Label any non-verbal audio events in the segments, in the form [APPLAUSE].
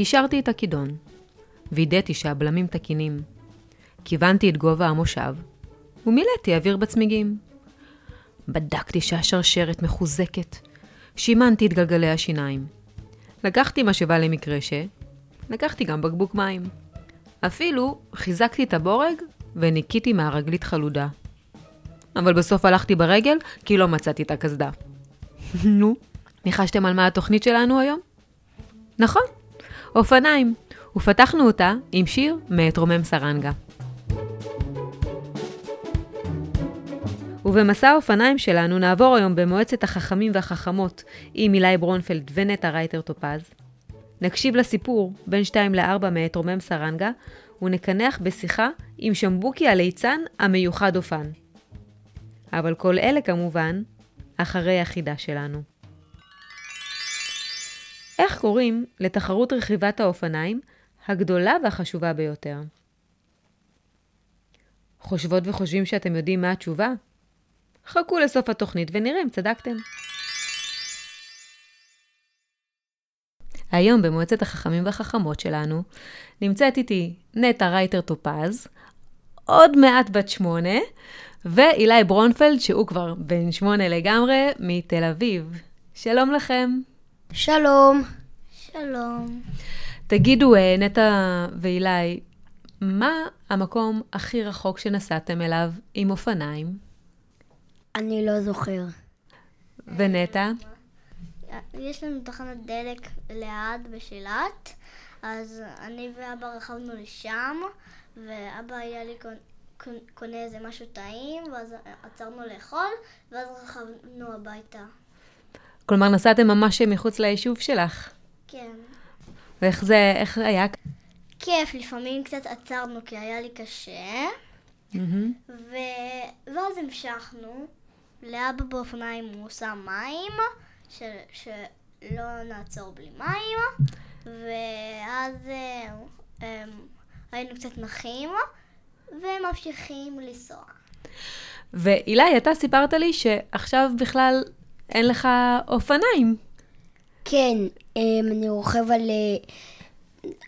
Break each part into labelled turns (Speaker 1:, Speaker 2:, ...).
Speaker 1: יישרתי את הכידון. וידאתי שהבלמים תקינים. כיוונתי את גובה המושב, ומילאתי אוויר בצמיגים. בדקתי שהשרשרת מחוזקת. שימנתי את גלגלי השיניים. לקחתי משאבה למקרה ש... לקחתי גם בקבוק מים. אפילו חיזקתי את הבורג וניקיתי מהרגלית חלודה. אבל בסוף הלכתי ברגל כי לא מצאתי את הקסדה. [LAUGHS] נו, ניחשתם על מה התוכנית שלנו היום? נכון, אופניים. ופתחנו אותה עם שיר מאת רומם סרנגה. ובמסע האופניים שלנו נעבור היום במועצת החכמים והחכמות עם אילי ברונפלד ונטע רייטר טופז. נקשיב לסיפור בין 2 ל-4 מאת רומם סרנגה, ונקנח בשיחה עם שמבוקי הליצן המיוחד אופן. אבל כל אלה כמובן, אחרי החידה שלנו. איך קוראים לתחרות רכיבת האופניים הגדולה והחשובה ביותר? חושבות וחושבים שאתם יודעים מה התשובה? חכו לסוף התוכנית ונראה אם צדקתם. היום במועצת החכמים והחכמות שלנו נמצאת איתי נטע רייטר טופז, עוד מעט בת שמונה, ואילי ברונפלד, שהוא כבר בן שמונה לגמרי, מתל אביב. שלום לכם.
Speaker 2: שלום. שלום.
Speaker 1: תגידו, אה, נטע ואילי, מה המקום הכי רחוק שנסעתם אליו עם אופניים?
Speaker 2: אני לא זוכר.
Speaker 1: ונטע?
Speaker 3: יש לנו תחנת דלק ליד בשילת, אז אני ואבא רכבנו לשם, ואבא היה לי קונה, קונה איזה משהו טעים, ואז עצרנו לאכול, ואז רכבנו הביתה.
Speaker 1: כלומר, נסעתם ממש מחוץ ליישוב שלך.
Speaker 3: כן.
Speaker 1: ואיך זה, איך היה?
Speaker 3: כיף, לפעמים קצת עצרנו כי היה לי קשה,
Speaker 1: Mm-hmm.
Speaker 3: ו... ואז המשכנו. לאבא באופניים הוא שם מים, ש... שלא נעצור בלי מים, ואז אה, אה, היינו קצת נחים, וממשיכים לנסוע.
Speaker 1: ואילי, אתה סיפרת לי שעכשיו בכלל אין לך אופניים.
Speaker 2: כן, אמ, אני רוכב על אה,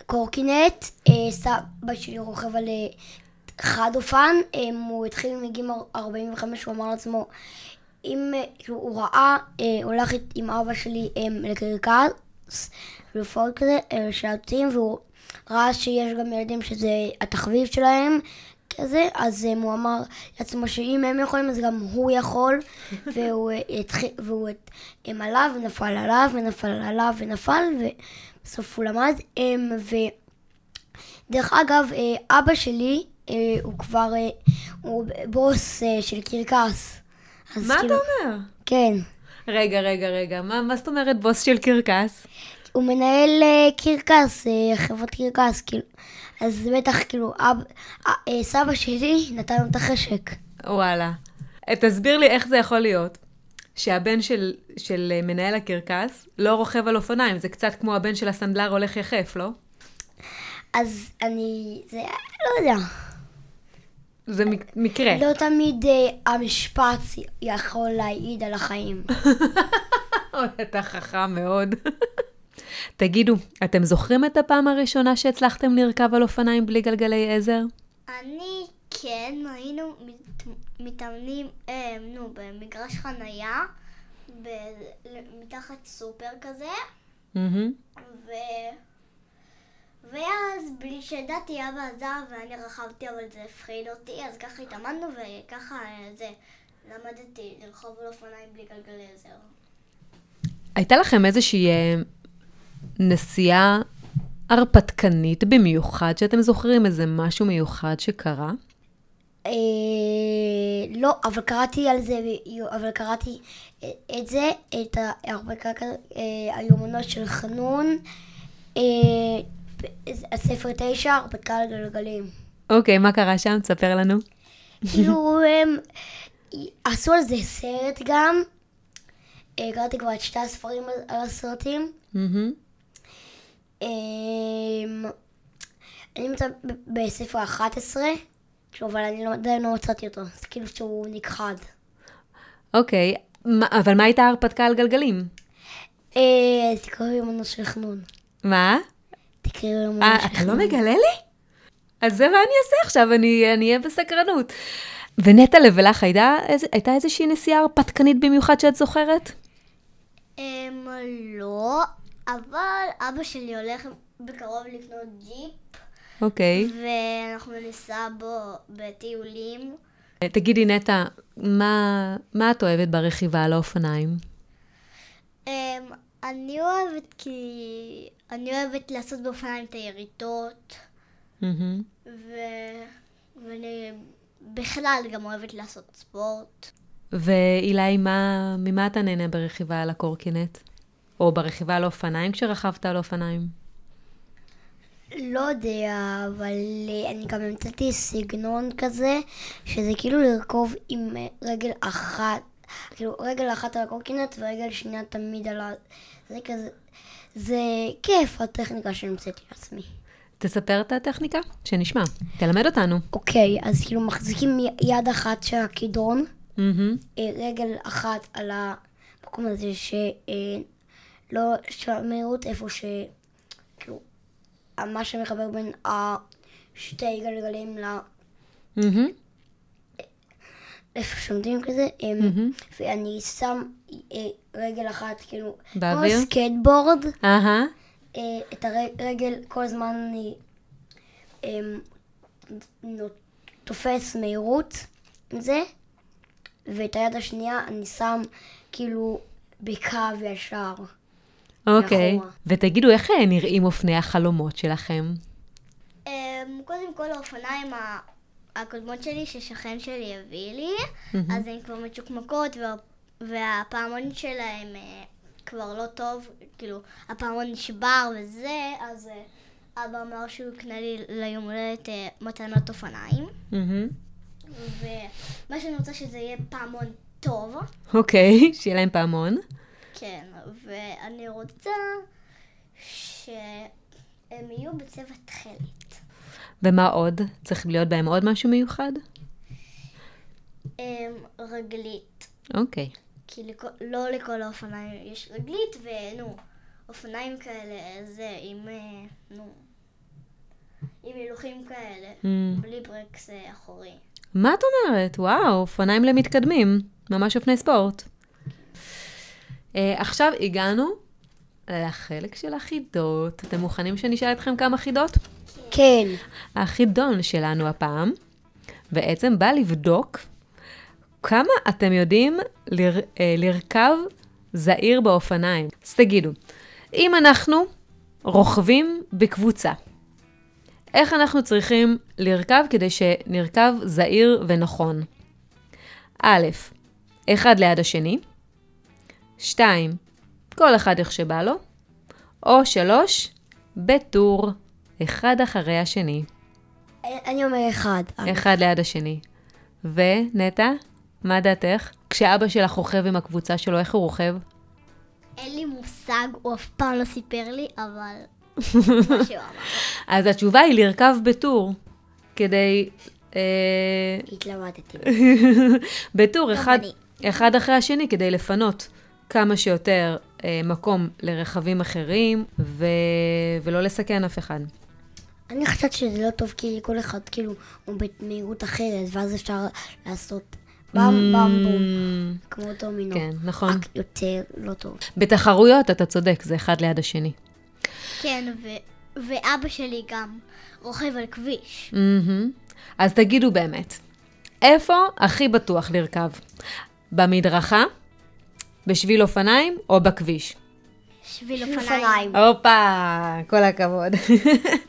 Speaker 2: קורקינט, אה, סבא שלי רוכב על אה, חד אופן, אמ, הוא התחיל מגיל 45, הוא אמר לעצמו, אם כאילו, הוא ראה, אה, הולך עם אבא שלי אמ, לקרקס, לפעול כזה, שעצים, והוא ראה שיש גם ילדים שזה התחביב שלהם. כזה, אז um, הוא אמר לעצמו שאם הם יכולים אז גם הוא יכול, [LAUGHS] והוא אה, התחיל, והוא את- הם עליו ונפל עליו ונפל עליו ונפל, ובסוף הוא למד. Um, ודרך אגב, אה, אבא שלי אה, הוא כבר, אה, הוא בוס אה, של קרקס.
Speaker 1: מה אתה
Speaker 2: כאילו-
Speaker 1: אומר?
Speaker 2: כן.
Speaker 1: רגע, רגע, רגע, מה, מה זאת אומרת בוס של קרקס?
Speaker 2: הוא מנהל אה, קרקס, אה, חברת קרקס, כאילו. אז בטח, כאילו, אב, אה, אה, סבא שלי נתן לו את החשק.
Speaker 1: וואלה. אה, תסביר לי איך זה יכול להיות שהבן של, של מנהל הקרקס לא רוכב על אופניים, זה קצת כמו הבן של הסנדלר הולך יחף, לא?
Speaker 2: אז אני, זה, לא יודע.
Speaker 1: זה מק- מקרה.
Speaker 2: לא תמיד אה, המשפט יכול להעיד על החיים. [LAUGHS]
Speaker 1: אתה חכם מאוד. [LAUGHS] תגידו, אתם זוכרים את הפעם הראשונה שהצלחתם לרכב על אופניים בלי גלגלי עזר?
Speaker 3: אני כן, היינו מת, מתאמנים, אה, נו, במגרש חנייה, ב, מתחת סופר כזה,
Speaker 1: מהמם.
Speaker 3: ו... ואז בלי שידעתי אבא עזר ואני רכבתי אבל זה הפחיד אותי אז ככה התאמנו וככה אה, זה למדתי לרכוב על אופניים בלי גלגלי עזר.
Speaker 1: הייתה לכם איזושהי אה, נסיעה הרפתקנית במיוחד, שאתם זוכרים איזה משהו מיוחד שקרה?
Speaker 2: אה, לא, אבל קראתי על זה, אבל קראתי אה, את זה, את ההרפתקה אה, היומנות של חנון, אה, הספר תשע, הרפתקה על גלגלים.
Speaker 1: אוקיי, מה קרה שם? תספר לנו.
Speaker 2: כאילו, [LAUGHS] הם עשו על זה סרט גם. קראתי כבר את שתי הספרים על- הסרטים.
Speaker 1: מהמם.
Speaker 2: אמ, אני נמצא בספר 11, כאילו, אבל אני לא- עדיין לא מצאתי אותו, אז כאילו שהוא נכחד.
Speaker 1: אוקיי, אבל מה הייתה ההרפתקה על גלגלים?
Speaker 2: אה, זה קוראים יומנו של חנון.
Speaker 1: מה?
Speaker 2: תקראי לו
Speaker 1: אה, אתה לא מגלה לי? אז זה מה אני אעשה עכשיו, אני אהיה בסקרנות. ונטע ולך הייתה הייתה איזושהי נסיעה הרפתקנית במיוחד שאת זוכרת?
Speaker 3: אמ, לא, אבל אבא שלי הולך בקרוב לקנות ג'יפ,
Speaker 1: אוקיי.
Speaker 3: ואנחנו ניסע בו בטיולים.
Speaker 1: תגידי, נטע, מה, מה את אוהבת ברכיבה על האופניים?
Speaker 3: אמ, אני אוהבת כי... אני אוהבת לעשות באופניים את היריטות,
Speaker 1: מהמם.
Speaker 3: ו... ואני בכלל גם אוהבת לעשות ספורט.
Speaker 1: ואילי, מה, ממה אתה נהנה ברכיבה על הקורקינט? או ברכיבה על אופניים כשרכבת על אופניים?
Speaker 2: לא יודע, אבל אה, אני גם המצאתי סגנון כזה, שזה כאילו לרכוב עם אה, רגל אחת, כאילו רגל אחת על הקורקינט ורגל שנייה תמיד על ה... זה כזה, זה כיף הטכניקה שהמצאתי לעצמי.
Speaker 1: תספר את הטכניקה, שנשמע. תלמד אותנו.
Speaker 2: אוקיי, אז כאילו מחזיקים יד אחת של הכידון,
Speaker 1: מהמם.
Speaker 2: אה, רגל אחת על המקום הזה ש... אה, לא של המהירות, איפה ש... כאילו, מה שמחבר בין השתי גלגלים ל... איפה שעומדים כזה, אמ. ואני שם אה, רגל אחת, כאילו,
Speaker 1: באוויר?
Speaker 2: כמו סקייטבורד. אה, את הרגל כל הזמן אני אמ, נו- תופס מהירות עם זה, ואת היד השנייה אני שם כאילו בקו ישר.
Speaker 1: אוקיי. ותגידו, איך אה, נראים אופני החלומות שלכם?
Speaker 3: אמ, קודם כל האופניים הקודמות שלי ששכן שלי הביא לי, אז הן כבר מצ'וקמקות וה- והפעמון שלהם אה, כבר לא טוב, כאילו הפעמון נשבר וזה, אז אה, אבא אמר שהוא יקנה לי ליום הולדת מתנת אופניים. ומה שאני רוצה שזה יהיה פעמון טוב,
Speaker 1: אוקיי, [LAUGHS] שיהיה להם פעמון.
Speaker 3: כן, ואני רוצה שהם יהיו בצבע תכלת.
Speaker 1: ומה עוד? צריך להיות בהם עוד משהו מיוחד?
Speaker 3: אמ, רגלית.
Speaker 1: אוקיי.
Speaker 3: כי לכ... לא לכל האופניים יש רגלית, ונו, אופניים כאלה, זה עם, אה, נו, עם הילוכים כאלה,
Speaker 1: Mm.
Speaker 3: בלי ברקס אה, אחורי.
Speaker 1: מה את אומרת? וואו, אופניים למתקדמים. ממש אופני ספורט. Uh, עכשיו הגענו לחלק של החידות. אתם מוכנים שאני אשאל אתכם כמה חידות?
Speaker 2: כן,
Speaker 1: החידון שלנו הפעם בעצם בא לבדוק כמה אתם יודעים לר, אה, לרכב זעיר באופניים. אז תגידו, אם אנחנו רוכבים בקבוצה, איך אנחנו צריכים לרכב כדי שנרכב זעיר ונכון? א', אחד ליד השני, שתיים, כל אחד איך שבא לו, או שלוש, בטור, אחד אחרי השני.
Speaker 2: אני אומר אחד.
Speaker 1: אחד ליד השני. ונטע, מה דעתך? כשאבא שלך רוכב עם הקבוצה שלו, איך הוא רוכב?
Speaker 3: אין לי מושג, הוא אף פעם לא סיפר לי, אבל. [LAUGHS]
Speaker 1: אז התשובה היא לרכב בטור, כדי... אה,
Speaker 2: התלבטתי. [LAUGHS]
Speaker 1: בטור. אחד אחרי השני, כדי לפנות כמה שיותר אה, מקום לרכבים אחרים, ו... ולא לסכן אף אחד.
Speaker 2: אני חושבת שזה לא טוב כי כל אחד כאילו הוא במהירות אחרת, ואז אפשר לעשות במ במ בום, כמו דומינו.
Speaker 1: כן, נכון.
Speaker 2: רק יותר לא טוב.
Speaker 1: בתחרויות אתה צודק, זה אחד ליד השני.
Speaker 3: כן, ו... ואבא שלי גם רוכב על כביש.
Speaker 1: מהמם. אז תגידו באמת, איפה הכי בטוח לרכב? במדרכה, בשביל אופניים או בכביש?
Speaker 2: שביל
Speaker 3: אופניים.
Speaker 1: הופה, כל הכבוד.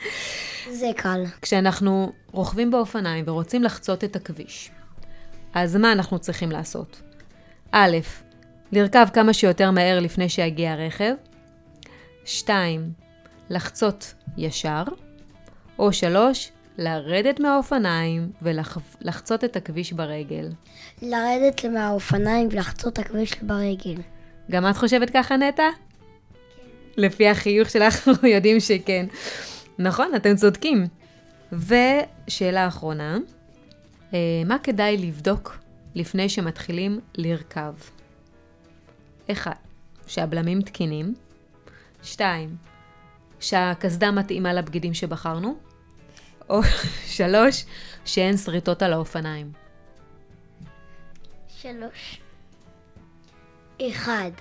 Speaker 1: [LAUGHS]
Speaker 2: זה קל.
Speaker 1: כשאנחנו רוכבים באופניים ורוצים לחצות את הכביש, אז מה אנחנו צריכים לעשות? א', לרכב כמה שיותר מהר לפני שיגיע הרכב. שתיים, לחצות ישר. או שלוש, לרדת מהאופניים ולחצות את הכביש ברגל.
Speaker 2: לרדת מהאופניים ולחצות את הכביש ברגל.
Speaker 1: גם את חושבת ככה, נטע? לפי החיוך שלך, [LAUGHS] אנחנו יודעים שכן. נכון, אתם צודקים. ושאלה אחרונה, אה, מה כדאי לבדוק לפני שמתחילים לרכב? אחד, שהבלמים תקינים. שתיים, שהקסדה מתאימה לבגידים שבחרנו. או [LAUGHS] שלוש, שאין שריטות על האופניים.
Speaker 3: שלוש.
Speaker 2: אחד,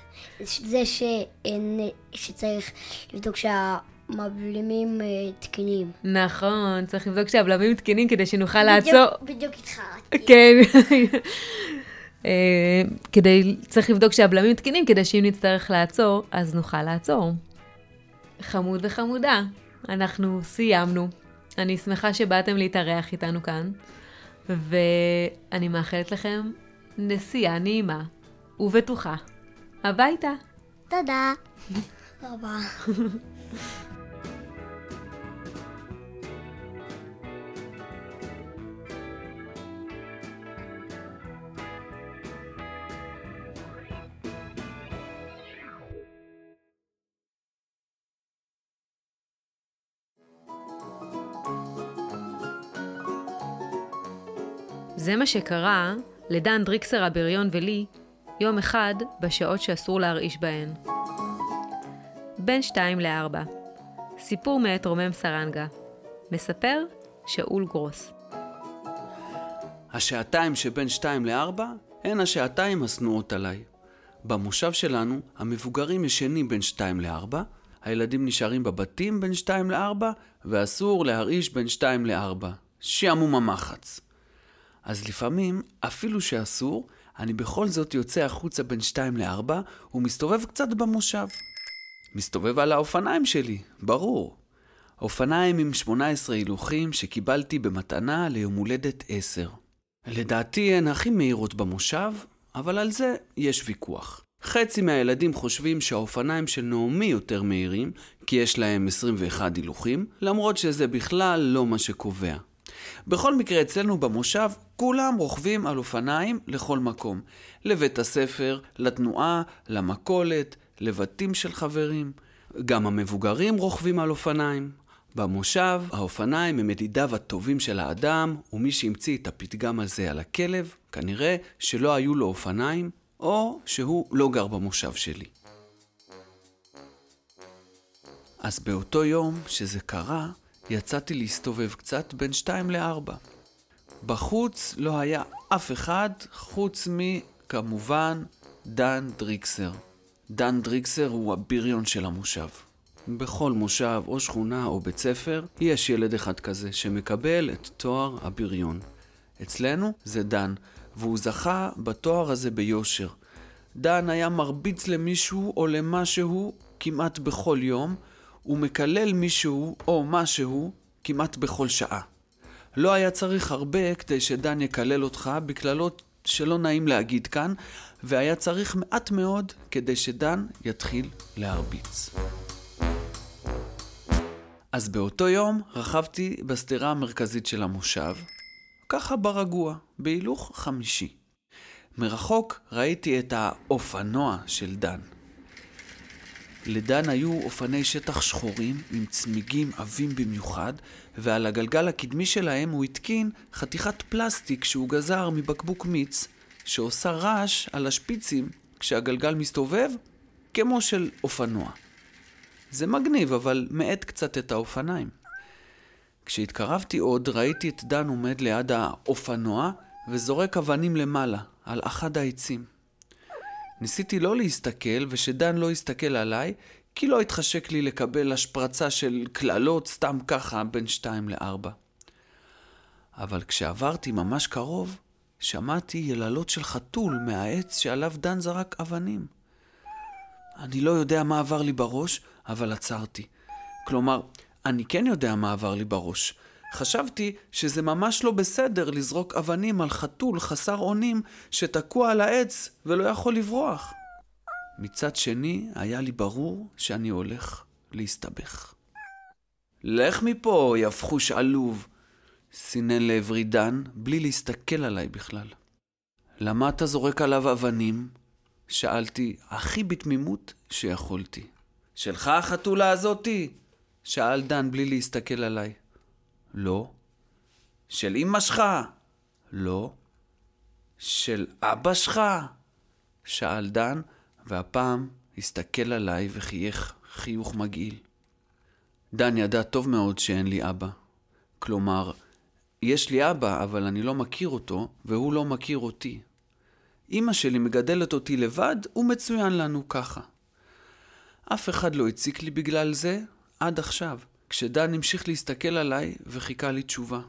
Speaker 2: זה שאין, שצריך לבדוק שהמבלימים אה, תקינים.
Speaker 1: נכון, צריך לבדוק שהבלמים תקינים כדי שנוכל לעצור.
Speaker 3: בדיוק- בדיוק התחרטתי.
Speaker 1: כן. [LAUGHS] אה, כדי, צריך לבדוק שהבלמים תקינים כדי שאם נצטרך לעצור, אז נוכל לעצור. חמוד וחמודה, אנחנו סיימנו. אני שמחה שבאתם להתארח איתנו כאן, ואני מאחלת לכם נסיעה נעימה ובטוחה. הביתה.
Speaker 3: תודה.
Speaker 2: תודה רבה. [LAUGHS]
Speaker 1: זה מה שקרה לדן דריקסר הבריון ולי יום אחד בשעות שאסור להרעיש בהן. בין שתיים לארבע. סיפור מאת רומם סרנגה. מספר שאול גרוס.
Speaker 4: השעתיים שבין שתיים לארבע הן השעתיים השנואות עליי. במושב שלנו המבוגרים ישנים בין שתיים לארבע, הילדים נשארים בבתים בין שתיים לארבע, ואסור להרעיש בין שתיים לארבע. שעמום המחץ. אז לפעמים, אפילו שאסור, אני בכל זאת יוצא החוצה בין שתיים לארבע, ומסתובב קצת במושב. מסתובב על האופניים שלי, ברור. אופניים עם 18 הילוכים שקיבלתי במתנה ליום הולדת 10. לדעתי הן הכי מהירות במושב, אבל על זה יש ויכוח. חצי מהילדים חושבים שהאופניים של נעמי יותר מהירים, כי יש להם 21 הילוכים, למרות שזה בכלל לא מה שקובע. בכל מקרה, אצלנו במושב, כולם רוכבים על אופניים לכל מקום. לבית הספר, לתנועה, למכולת, לבתים של חברים. גם המבוגרים רוכבים על אופניים. במושב, האופניים הם ידידיו הטובים של האדם, ומי שהמציא את הפתגם הזה על הכלב, כנראה שלא היו לו אופניים, או שהוא לא גר במושב שלי. אז באותו יום שזה קרה, יצאתי להסתובב קצת בין שתיים לארבע. בחוץ לא היה אף אחד חוץ מכמובן דן דריקסר. דן דריקסר הוא הבריון של המושב. בכל מושב או שכונה או בית ספר יש ילד אחד כזה שמקבל את תואר הבריון. אצלנו זה דן, והוא זכה בתואר הזה ביושר. דן היה מרביץ למישהו או למשהו כמעט בכל יום, ומקלל מישהו או משהו כמעט בכל שעה. לא היה צריך הרבה כדי שדן יקלל אותך בקללות שלא נעים להגיד כאן, והיה צריך מעט מאוד כדי שדן יתחיל להרביץ. אז באותו יום רכבתי בשדרה המרכזית של המושב, ככה ברגוע, בהילוך חמישי. מרחוק ראיתי את האופנוע של דן. לדן היו אופני שטח שחורים עם צמיגים עבים במיוחד, ועל הגלגל הקדמי שלהם הוא התקין חתיכת פלסטיק שהוא גזר מבקבוק מיץ, שעושה רעש על השפיצים כשהגלגל מסתובב, כמו של אופנוע. זה מגניב, אבל מאט קצת את האופניים. כשהתקרבתי עוד, ראיתי את דן עומד ליד האופנוע וזורק אבנים למעלה, על אחד העצים. ניסיתי לא להסתכל ושדן לא יסתכל עליי, כי לא התחשק לי לקבל השפרצה של קללות סתם ככה בין שתיים לארבע. אבל כשעברתי ממש קרוב, שמעתי יללות של חתול מהעץ שעליו דן זרק אבנים. אני לא יודע מה עבר לי בראש, אבל עצרתי. כלומר, אני כן יודע מה עבר לי בראש. חשבתי שזה ממש לא בסדר לזרוק אבנים על חתול חסר אונים שתקוע על העץ ולא יכול לברוח. מצד שני, היה לי ברור שאני הולך להסתבך. לך מפה, יפחוש עלוב! סינן לעברי דן, בלי להסתכל עליי בכלל. למה אתה זורק עליו אבנים? שאלתי הכי בתמימות שיכולתי. שלך החתולה הזאתי? שאל דן בלי להסתכל עליי. לא. של אמא שלך? לא. של אבא שלך? שאל דן, והפעם הסתכל עליי וחייך חיוך מגעיל. דן ידע טוב מאוד שאין לי אבא. כלומר, יש לי אבא, אבל אני לא מכיר אותו, והוא לא מכיר אותי. אמא שלי מגדלת אותי לבד, ומצוין לנו ככה. אף אחד לא הציק לי בגלל זה עד עכשיו, כשדן המשיך להסתכל עליי וחיכה לי תשובה.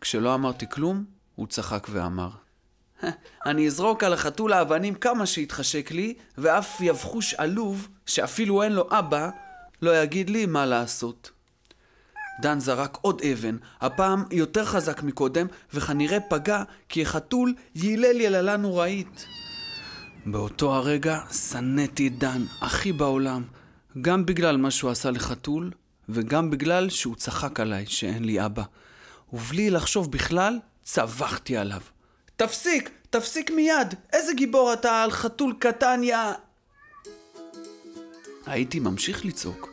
Speaker 4: כשלא אמרתי כלום, הוא צחק ואמר, אני אזרוק על החתול האבנים כמה שיתחשק לי, ואף יבחוש עלוב, שאפילו אין לו אבא, לא יגיד לי מה לעשות. דן זרק עוד אבן, הפעם יותר חזק מקודם, וכנראה פגע, כי החתול יילל יללה נוראית. באותו הרגע שנאתי את דן, הכי בעולם, גם בגלל מה שהוא עשה לחתול, וגם בגלל שהוא צחק עליי שאין לי אבא. ובלי לחשוב בכלל, צווחתי עליו. תפסיק! תפסיק מיד! איזה גיבור אתה על חתול קטן, יא... הייתי ממשיך לצעוק,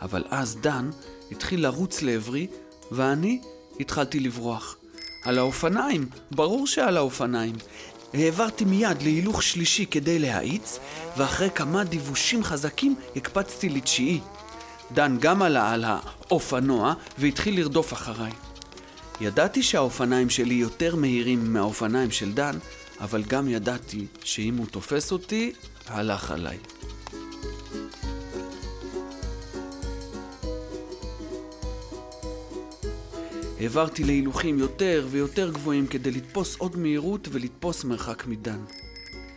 Speaker 4: אבל אז דן התחיל לרוץ לעברי, ואני התחלתי לברוח. על האופניים, ברור שעל האופניים. העברתי מיד להילוך שלישי כדי להאיץ, ואחרי כמה דיוושים חזקים הקפצתי לתשיעי. דן גם עלה על האופנוע והתחיל לרדוף אחריי. ידעתי שהאופניים שלי יותר מהירים מהאופניים של דן, אבל גם ידעתי שאם הוא תופס אותי, הלך עליי. העברתי להילוכים יותר ויותר גבוהים כדי לתפוס עוד מהירות ולתפוס מרחק מדן.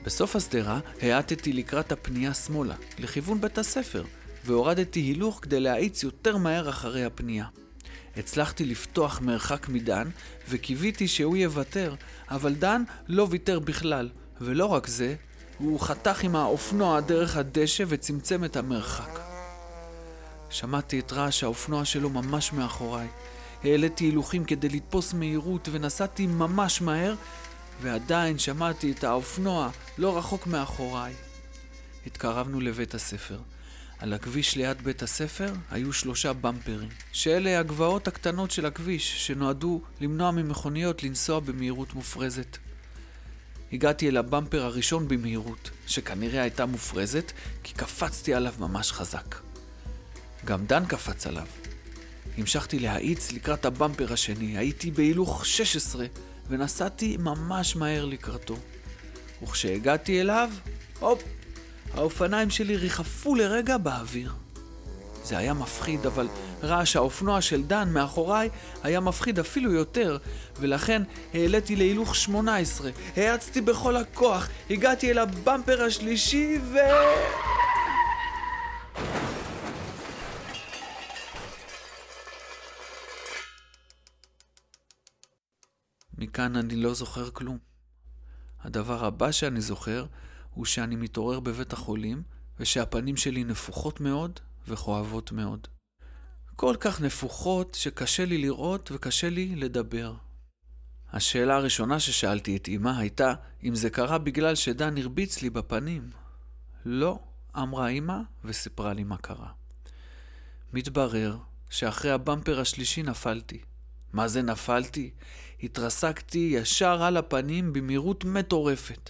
Speaker 4: בסוף השדרה האטתי לקראת הפנייה שמאלה, לכיוון בית הספר, והורדתי הילוך כדי להאיץ יותר מהר אחרי הפנייה. הצלחתי לפתוח מרחק מדן, וקיוויתי שהוא יוותר, אבל דן לא ויתר בכלל, ולא רק זה, הוא חתך עם האופנוע דרך הדשא וצמצם את המרחק. שמעתי את רעש האופנוע שלו ממש מאחוריי. העליתי הילוכים כדי לתפוס מהירות ונסעתי ממש מהר, ועדיין שמעתי את האופנוע לא רחוק מאחוריי. התקרבנו לבית הספר. על הכביש ליד בית הספר היו שלושה במפרים, שאלה הגבעות הקטנות של הכביש, שנועדו למנוע ממכוניות לנסוע במהירות מופרזת. הגעתי אל הבמפר הראשון במהירות, שכנראה הייתה מופרזת, כי קפצתי עליו ממש חזק. גם דן קפץ עליו. המשכתי להאיץ לקראת הבמפר השני, הייתי בהילוך 16, ונסעתי ממש מהר לקראתו. וכשהגעתי אליו, הופ, האופניים שלי ריחפו לרגע באוויר. זה היה מפחיד, אבל רעש האופנוע של דן מאחוריי היה מפחיד אפילו יותר, ולכן העליתי להילוך 18. האצתי בכל הכוח, הגעתי אל הבמפר השלישי ו... מכאן אני לא זוכר כלום. הדבר הבא שאני זוכר הוא שאני מתעורר בבית החולים ושהפנים שלי נפוחות מאוד וכואבות מאוד. כל כך נפוחות שקשה לי לראות וקשה לי לדבר. השאלה הראשונה ששאלתי את אמא הייתה אם זה קרה בגלל שדן הרביץ לי בפנים. לא, אמרה אמא וסיפרה לי מה קרה. מתברר שאחרי הבמפר השלישי נפלתי. מה זה נפלתי? התרסקתי ישר על הפנים במהירות מטורפת.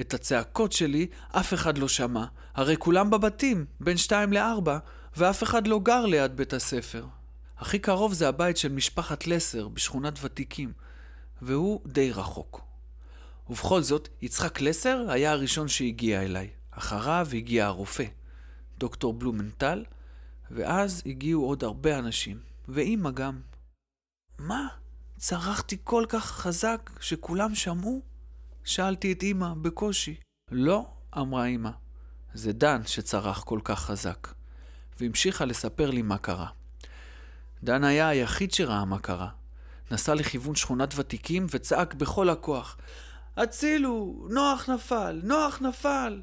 Speaker 4: את הצעקות שלי אף אחד לא שמע, הרי כולם בבתים, בין שתיים לארבע, ואף אחד לא גר ליד בית הספר. הכי קרוב זה הבית של משפחת לסר בשכונת ותיקים, והוא די רחוק. ובכל זאת, יצחק לסר היה הראשון שהגיע אליי. אחריו הגיע הרופא, דוקטור בלומנטל, ואז הגיעו עוד הרבה אנשים, ואימא גם. מה? צרחתי כל כך חזק שכולם שמעו? שאלתי את אמא בקושי. לא, אמרה אמא. זה דן שצרח כל כך חזק. והמשיכה לספר לי מה קרה. דן היה היחיד שראה מה קרה. נסע לכיוון שכונת ותיקים וצעק בכל הכוח: הצילו! נוח נפל! נוח נפל!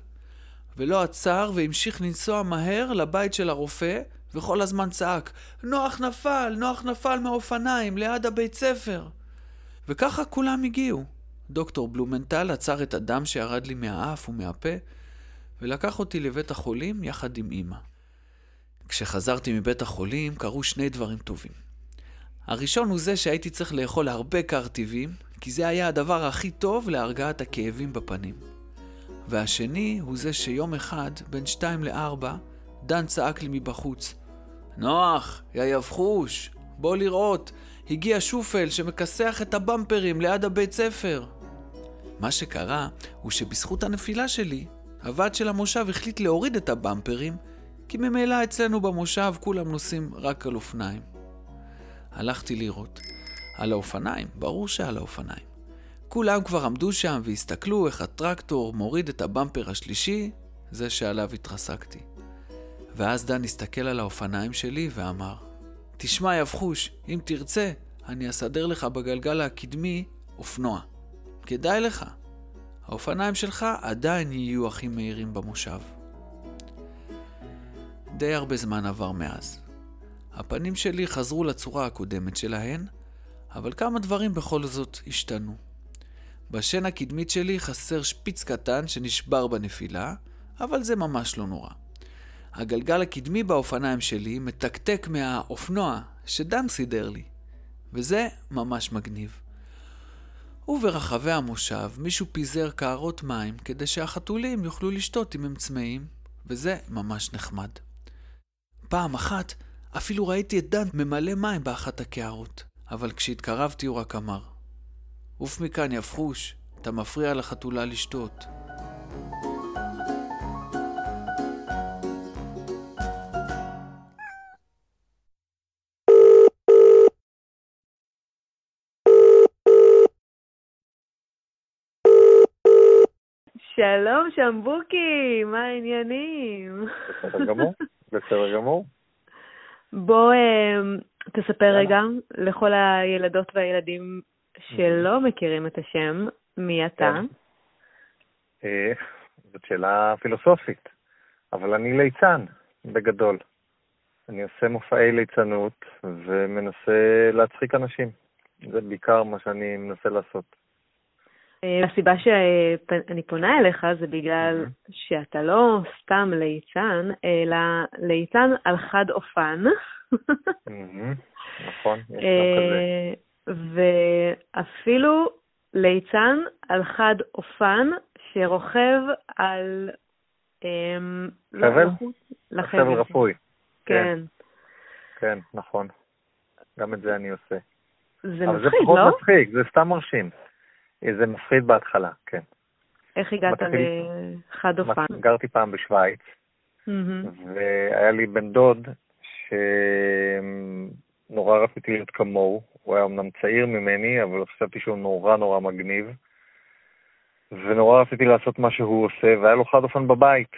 Speaker 4: ולא עצר והמשיך לנסוע מהר לבית של הרופא, וכל הזמן צעק: נוח נפל! נוח נפל מהאופניים ליד הבית ספר! וככה כולם הגיעו. דוקטור בלומנטל עצר את הדם שירד לי מהאף ומהפה, ולקח אותי לבית החולים יחד עם אמא. כשחזרתי מבית החולים קרו שני דברים טובים. הראשון הוא זה שהייתי צריך לאכול הרבה קרטיבים, כי זה היה הדבר הכי טוב להרגעת הכאבים בפנים. והשני הוא זה שיום אחד, בין שתיים לארבע, דן צעק לי מבחוץ, נוח, יא יבחוש, בוא לראות, הגיע שופל שמכסח את הבמפרים ליד הבית ספר. מה שקרה הוא שבזכות הנפילה שלי, הוועד של המושב החליט להוריד את הבמפרים, כי ממילא אצלנו במושב כולם נוסעים רק על אופניים. הלכתי לראות. על האופניים, ברור שעל האופניים. כולם כבר עמדו שם והסתכלו איך הטרקטור מוריד את הבמפר השלישי, זה שעליו התרסקתי. ואז דן הסתכל על האופניים שלי ואמר, תשמע, יבחוש, אם תרצה, אני אסדר לך בגלגל הקדמי אופנוע. כדאי לך. האופניים שלך עדיין יהיו הכי מהירים במושב. די הרבה זמן עבר מאז. הפנים שלי חזרו לצורה הקודמת שלהן, אבל כמה דברים בכל זאת השתנו. בשן הקדמית שלי חסר שפיץ קטן שנשבר בנפילה, אבל זה ממש לא נורא. הגלגל הקדמי באופניים שלי מתקתק מהאופנוע שדן סידר לי, וזה ממש מגניב. וברחבי המושב מישהו פיזר קערות מים כדי שהחתולים יוכלו לשתות אם הם צמאים, וזה ממש נחמד. פעם אחת אפילו ראיתי את דן ממלא מים באחת הקערות, אבל כשהתקרבתי הוא רק אמר, עוף מכאן יפחוש, אתה מפריע לחתולה לשתות.
Speaker 5: שלום שמבוקי, מה העניינים?
Speaker 6: בסדר גמור, בסדר גמור.
Speaker 5: בוא אה, תספר רגע לכל הילדות והילדים שלא מכירים את השם, מי אתה?
Speaker 6: כן. אה, זאת שאלה פילוסופית, אבל אני ליצן, בגדול. אני עושה מופעי ליצנות ומנסה להצחיק אנשים. זה בעיקר מה שאני מנסה לעשות.
Speaker 5: אה, הסיבה שאני פונה אליך זה בגלל שאתה לא סתם ליצן, אלא ליצן על חד אופן.
Speaker 6: נכון, יש גם
Speaker 5: אה,
Speaker 6: כזה.
Speaker 5: ואפילו ליצן על חד אופן שרוכב על... אמ, לא,
Speaker 6: חבל?
Speaker 5: לחוץ-
Speaker 6: חבל רפוי.
Speaker 5: כן.
Speaker 6: כן, נכון. גם את זה אני עושה.
Speaker 5: זה
Speaker 6: אבל זה פחות
Speaker 5: לא?
Speaker 6: מצחיק, זה סתם מרשים. אה, זה מפחיד בהתחלה, כן.
Speaker 5: איך הגעת לחד אופן?
Speaker 6: גרתי פעם בשוויץ,
Speaker 5: מהמם.
Speaker 6: והיה לי בן דוד שנורא רציתי להיות כמוהו. הוא היה אמנם צעיר ממני, אבל חשבתי שהוא נורא נורא מגניב. ונורא רציתי לעשות מה שהוא עושה, והיה לו חד אופן בבית.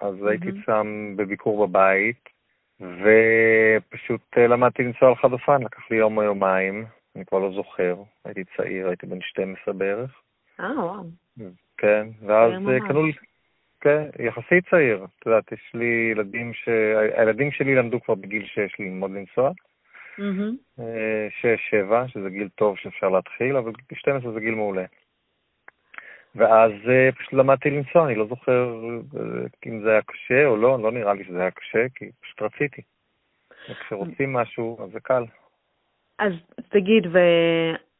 Speaker 6: אז הייתי שם בביקור בבית, ופשוט אה, למדתי לנסוע על חד אופן, לקח לי יום או יומיים, אני כבר לא זוכר, הייתי צעיר, הייתי בן 12 בערך.
Speaker 5: אה, וואו.
Speaker 6: כן, ואז אה. קנו לי, כן, יחסית צעיר. את יודעת, יש לי ילדים ש... הילדים שלי למדו כבר בגיל 6 ללמוד לנסוע. אה, 6-7, שזה גיל טוב שאפשר להתחיל, אבל גיל 12 זה גיל מעולה. ואז אה, פשוט למדתי לנסוע, אני לא זוכר אה, אם זה היה קשה או לא, לא נראה לי שזה היה קשה, כי פשוט רציתי. וכשרוצים משהו, אז זה קל.
Speaker 5: אז תגיד,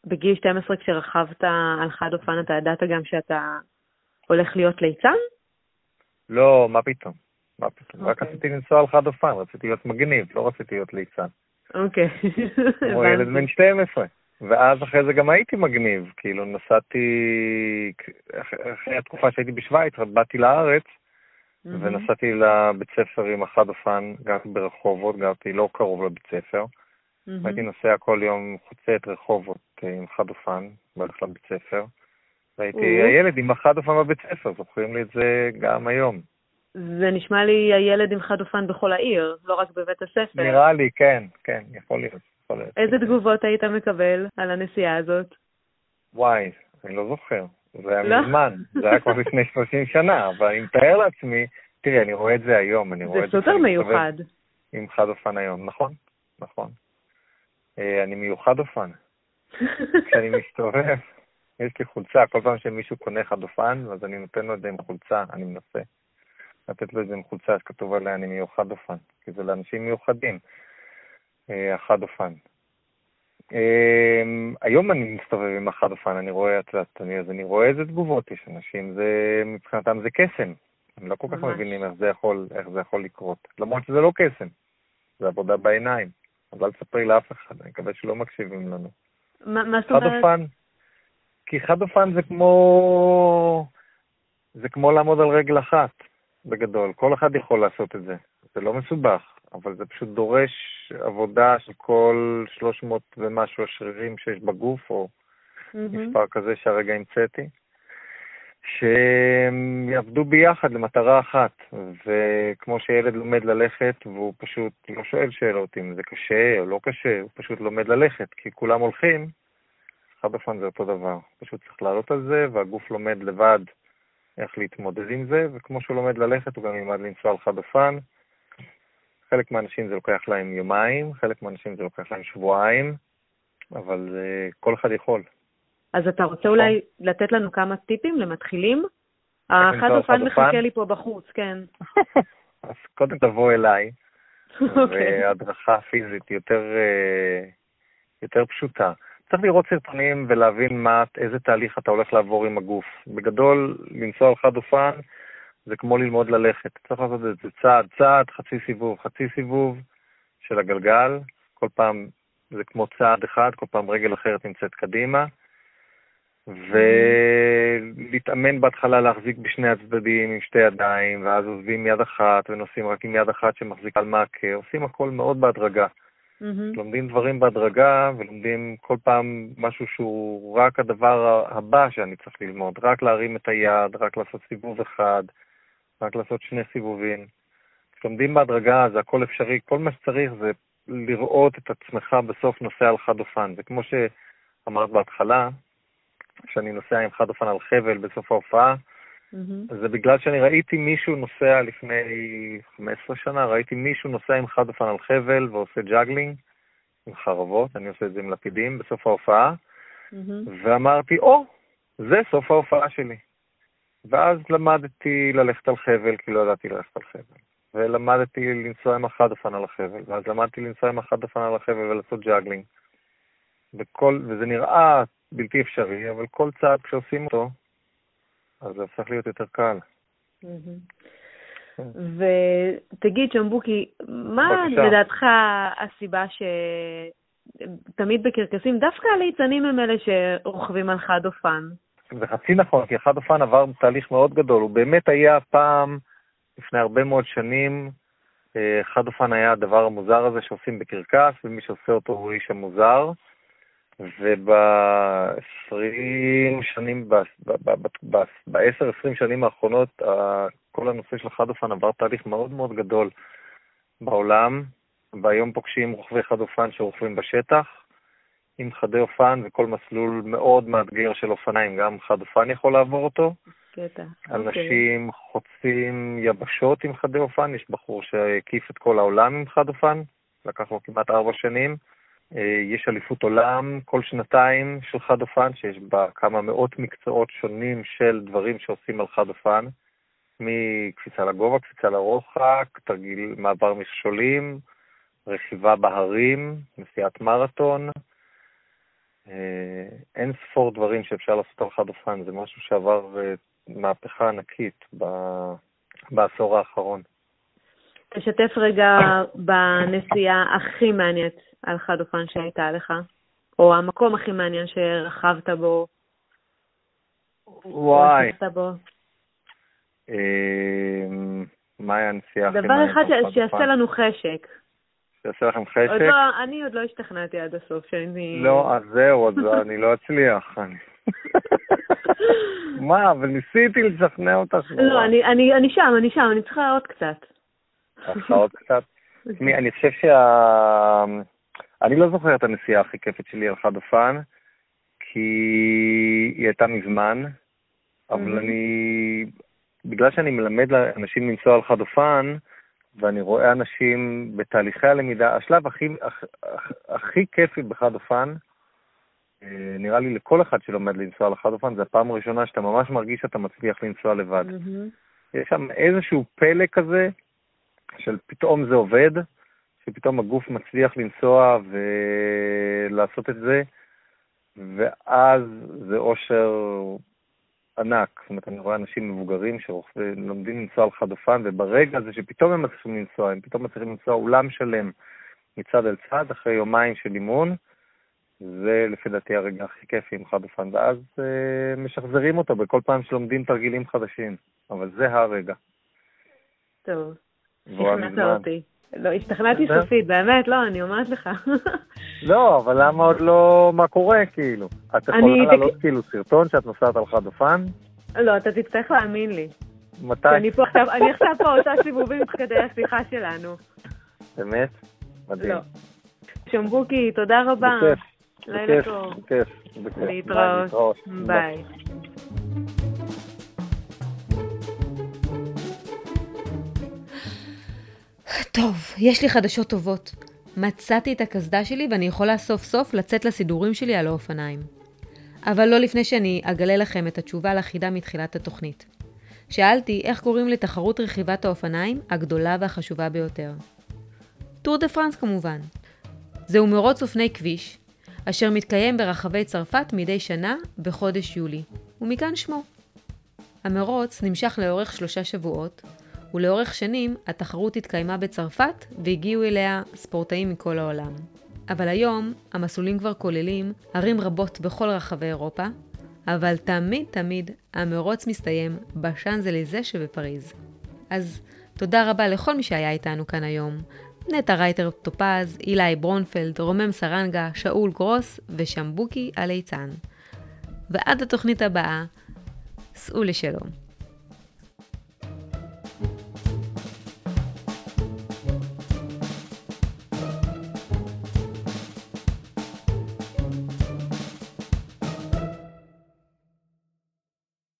Speaker 5: ובגיל 12 כשרכבת על חד אופן, אתה ידעת גם שאתה הולך להיות ליצן?
Speaker 6: לא, מה פתאום? מה פתאום? רק
Speaker 5: אוקיי.
Speaker 6: רציתי לנסוע על חד אופן, רציתי להיות מגניב, לא רציתי להיות ליצן.
Speaker 5: אוקיי.
Speaker 6: כמו ילד. בן 12. ואז אחרי זה גם הייתי מגניב, כאילו נסעתי, אח- אחרי התקופה שהייתי בשוויץ, באתי לארץ. ונסעתי לבית ספר עם החד אופן, גרתי ברחובות, גרתי לא קרוב לבית ספר.
Speaker 5: מהמם.
Speaker 6: הייתי נוסע כל יום, חוצה את רחובות אה, עם חד אופן, בדרך לבית ספר. והייתי
Speaker 5: או.
Speaker 6: הילד עם החד אופן בבית ספר, זוכרים לי את זה גם היום.
Speaker 5: זה נשמע לי הילד עם חד אופן בכל העיר, לא רק בבית הספר.
Speaker 6: נראה לי, כן, כן, יכול להיות. יכול להיות.
Speaker 5: איזה תגובות היית מקבל על הנסיעה הזאת?
Speaker 6: וואי, אני לא זוכר. זה היה
Speaker 5: לא?
Speaker 6: מזמן, זה היה כבר לפני 30 שנה, אבל אני מתאר לעצמי, תראי, אני רואה את זה היום, אני רואה
Speaker 5: זה
Speaker 6: את זה
Speaker 5: סופר
Speaker 6: כשאני מסתובב
Speaker 5: מיוחד.
Speaker 6: עם חד אופן היום, נכון, נכון. אה, אני מיוחד אופן. כשאני מסתובב, יש לי חולצה, כל פעם שמישהו קונה חד אופן, אז אני נותן לו את זה עם חולצה, אני מנסה לתת לו את זה עם חולצה שכתוב עליה אני מיוחד אופן, כי זה לאנשים מיוחדים, אה, החד אופן. אה, היום אני מסתובב עם החד אופן, אני רואה, את יודעת, אני, אז אני רואה איזה תגובות יש אנשים, זה, מבחינתם זה קסם. הם לא כל כך
Speaker 5: ממש.
Speaker 6: מבינים איך זה יכול, איך זה יכול לקרות, למרות שזה לא קסם. זה עבודה בעיניים. אז אל תספרי לאף אחד, אני מקווה שלא מקשיבים לנו.
Speaker 1: מה זאת
Speaker 6: חד
Speaker 1: אומרת?
Speaker 6: אופן, כי חד אופן זה כמו... זה כמו לעמוד על רגל אחת, בגדול. כל אחד יכול לעשות את זה. זה לא מסובך, אבל זה פשוט דורש עבודה של כל 300 ומשהו השרירים שיש בגוף, או
Speaker 1: מהמם.
Speaker 6: מספר כזה שהרגע המצאתי, שהם יעבדו ביחד למטרה אחת. וכמו שילד לומד ללכת, והוא פשוט לא שואל שאלות אם זה קשה או לא קשה, הוא פשוט לומד ללכת, כי כולם הולכים, חד אופן זה אותו דבר. פשוט צריך לעלות על זה, והגוף לומד לבד איך להתמודד עם זה, וכמו שהוא לומד ללכת, הוא גם ילמד לנסוע על חד אופן. חלק מהאנשים זה לוקח להם יומיים, חלק מהאנשים זה לוקח להם שבועיים, אבל אה, כל אחד יכול.
Speaker 1: אז אתה רוצה אולי לתת לנו כמה טיפים למתחילים? החד אופן מחכה? לי פה בחוץ, כן. [LAUGHS]
Speaker 6: אז קודם תבוא אליי, [LAUGHS]
Speaker 1: אוקיי.
Speaker 6: והדרכה פיזית יותר, אה, יותר פשוטה. צריך לראות סרטונים ולהבין מה, איזה תהליך אתה הולך לעבור עם הגוף. בגדול, לנסוע על חד אופן זה כמו ללמוד ללכת. צריך לעשות את זה צעד צעד, חצי סיבוב, חצי סיבוב של הגלגל. כל פעם זה כמו צעד אחד, כל פעם רגל אחרת נמצאת קדימה. ולהתאמן בהתחלה להחזיק בשני הצדדים עם שתי ידיים, ואז עוזבים יד אחת ונוסעים רק עם יד אחת שמחזיקה על מעקה. עושים הכל מאוד בהדרגה.
Speaker 1: מהמם.
Speaker 6: לומדים דברים בהדרגה, ולומדים כל פעם משהו שהוא רק הדבר הבא שאני צריך ללמוד. רק להרים את היד, רק לעשות סיבוב אחד, רק לעשות שני סיבובים. כשלומדים בהדרגה זה הכל אפשרי, כל מה שצריך זה לראות את עצמך בסוף נוסע על חד אופן. זה כמו שאמרת בהתחלה, שאני נוסע עם חד אופן על חבל בסוף ההופעה,
Speaker 1: מהמם.
Speaker 6: זה בגלל שאני ראיתי מישהו נוסע לפני 15 שנה, ראיתי מישהו נוסע עם חד אופן על חבל ועושה ג'אגלינג עם חרבות, אני עושה את זה עם לפידים בסוף ההופעה,
Speaker 1: מהמם.
Speaker 6: ואמרתי, או, זה סוף ההופעה שלי. ואז למדתי ללכת על חבל, כי לא ידעתי ללכת על חבל. ולמדתי לנסוע עם החד אופן על החבל, ואז למדתי לנסוע עם החד אופן על החבל ולעשות ג'אגלינג. וכל, וזה נראה בלתי אפשרי, אבל כל צעד כשעושים אותו, אז זה הופך להיות יותר קל.
Speaker 1: מהמם. ותגיד, שמבוקי, מה
Speaker 6: בבקשה.
Speaker 1: לדעתך הסיבה שתמיד בקרקסים, דווקא הליצנים הם אלה שרוכבים על חד אופן?
Speaker 6: זה חצי נכון, כי אחד אופן עבר תהליך מאוד גדול. הוא באמת היה פעם, לפני הרבה מאוד שנים, אה, אחד אופן היה הדבר המוזר הזה שעושים בקרקס, ומי שעושה אותו הוא איש המוזר. וב-20 שנים, ב-10-20 שנים האחרונות, כל הנושא של חד אופן עבר תהליך מאוד מאוד גדול בעולם, והיום פוגשים רוכבי חד אופן שרוכבים בשטח, עם חדי אופן וכל מסלול מאוד מאתגר של אופניים, גם חד אופן יכול לעבור אותו.
Speaker 1: קטע. אוקיי.
Speaker 6: אנשים חוצים יבשות עם חדי אופן, יש בחור שהקיף את כל העולם עם חד אופן, לקח לו כמעט ארבע שנים. אה, יש אליפות עולם כל שנתיים של חד אופן, שיש בה כמה מאות מקצועות שונים של דברים שעושים על חד אופן, מקפיצה לגובה, קפיצה לרוחק, תרגיל מעבר מכשולים, רכיבה בהרים, נסיעת מרתון. אה, אין ספור דברים שאפשר לעשות על חד אופן, זה משהו שעבר אה, מהפכה ענקית בעשור האחרון.
Speaker 1: תשתף רגע בנסיעה הכי מעניינת על חד אופן שהייתה לך, או המקום הכי מעניין שרכבת בו,
Speaker 6: וואי,
Speaker 1: בו.
Speaker 6: אה, מה היה הנסיעה הכי
Speaker 1: דבר
Speaker 6: מעניינת
Speaker 1: אחד
Speaker 6: על
Speaker 1: ש-
Speaker 6: חד
Speaker 1: שיעשה? לנו חשק.
Speaker 6: שיעשה לכם
Speaker 1: עוד
Speaker 6: חשק?
Speaker 1: לא, אני עוד לא השתכנעתי עד הסוף שאני...
Speaker 6: לא, אז זהו, אז [LAUGHS] אני לא אצליח. [LAUGHS] מה, אבל ניסיתי לשכנע אותך.
Speaker 1: לא, אני שם, אני שם, אני צריכה עוד קצת.
Speaker 6: ככה עוד [LAUGHS] קצת. אני, אני חושב שה... אני לא זוכר את הנסיעה הכי כיפת שלי על חד אופן, כי היא הייתה מזמן, אבל. אני... בגלל שאני מלמד לאנשים לנסוע על חד אופן, ואני רואה אנשים בתהליכי הלמידה, השלב הכי, הכ, הכ, הכי כיפי בחד אופן, אה, נראה לי לכל אחד שלומד לנסוע על חד אופן, זה הפעם הראשונה שאתה ממש מרגיש שאתה מצליח לנסוע לבד.
Speaker 1: מהמם.
Speaker 6: יש שם איזשהו פלא כזה, של פתאום זה עובד, שפתאום הגוף מצליח לנסוע ולעשות את זה, ואז זה אושר ענק. זאת אומרת, אני רואה אנשים מבוגרים שלומדים לנסוע על חד אופן, וברגע הזה שפתאום הם מצליחים לנסוע, הם פתאום מצליחים לנסוע אולם שלם מצד אל צד, אחרי יומיים של אימון, זה לפי דעתי הרגע הכי כיפי עם חד אופן, ואז אה, משחזרים אותו בכל פעם שלומדים תרגילים חדשים, אבל זה הרגע.
Speaker 1: טוב, שכנעת אותי. לא, השתכנעתי סופית, באמת, לא, אני אומרת לך. [LAUGHS]
Speaker 6: לא, אבל למה עוד לא, מה קורה, כאילו? את יכולה לעלות כאילו סרטון שאת נוסעת על חד אופן?
Speaker 1: לא, אתה תצטרך להאמין לי.
Speaker 6: מתי?
Speaker 1: אני עכשיו פה עושה סיבובים [LAUGHS] כדי השיחה שלנו.
Speaker 6: באמת? מדהים. לא.
Speaker 1: שמבוקי, תודה רבה.
Speaker 6: בכיף. בכיף, בכיף.
Speaker 1: להתראות. ביי. טוב, יש לי חדשות טובות. מצאתי את הקסדה שלי ואני יכולה סוף סוף לצאת לסידורים שלי על האופניים. אבל לא לפני שאני אגלה לכם את התשובה לחידה מתחילת התוכנית. שאלתי איך קוראים לתחרות רכיבת האופניים הגדולה והחשובה ביותר. טור דה פרנס כמובן. זהו מרוץ אופני כביש, אשר מתקיים ברחבי צרפת מדי שנה בחודש יולי, ומכאן שמו. המרוץ נמשך לאורך שלושה שבועות, ולאורך שנים התחרות התקיימה בצרפת והגיעו אליה ספורטאים מכל העולם. אבל היום המסלולים כבר כוללים ערים רבות בכל רחבי אירופה, אבל תמיד תמיד המרוץ מסתיים בשאנזליזה שבפריז. אז תודה רבה לכל מי שהיה איתנו כאן היום. נטע רייטר טופז, אילי ברונפלד, רומם סרנגה, שאול גרוס ושמבוקי הליצן. ועד התוכנית הבאה, סעו לשלום.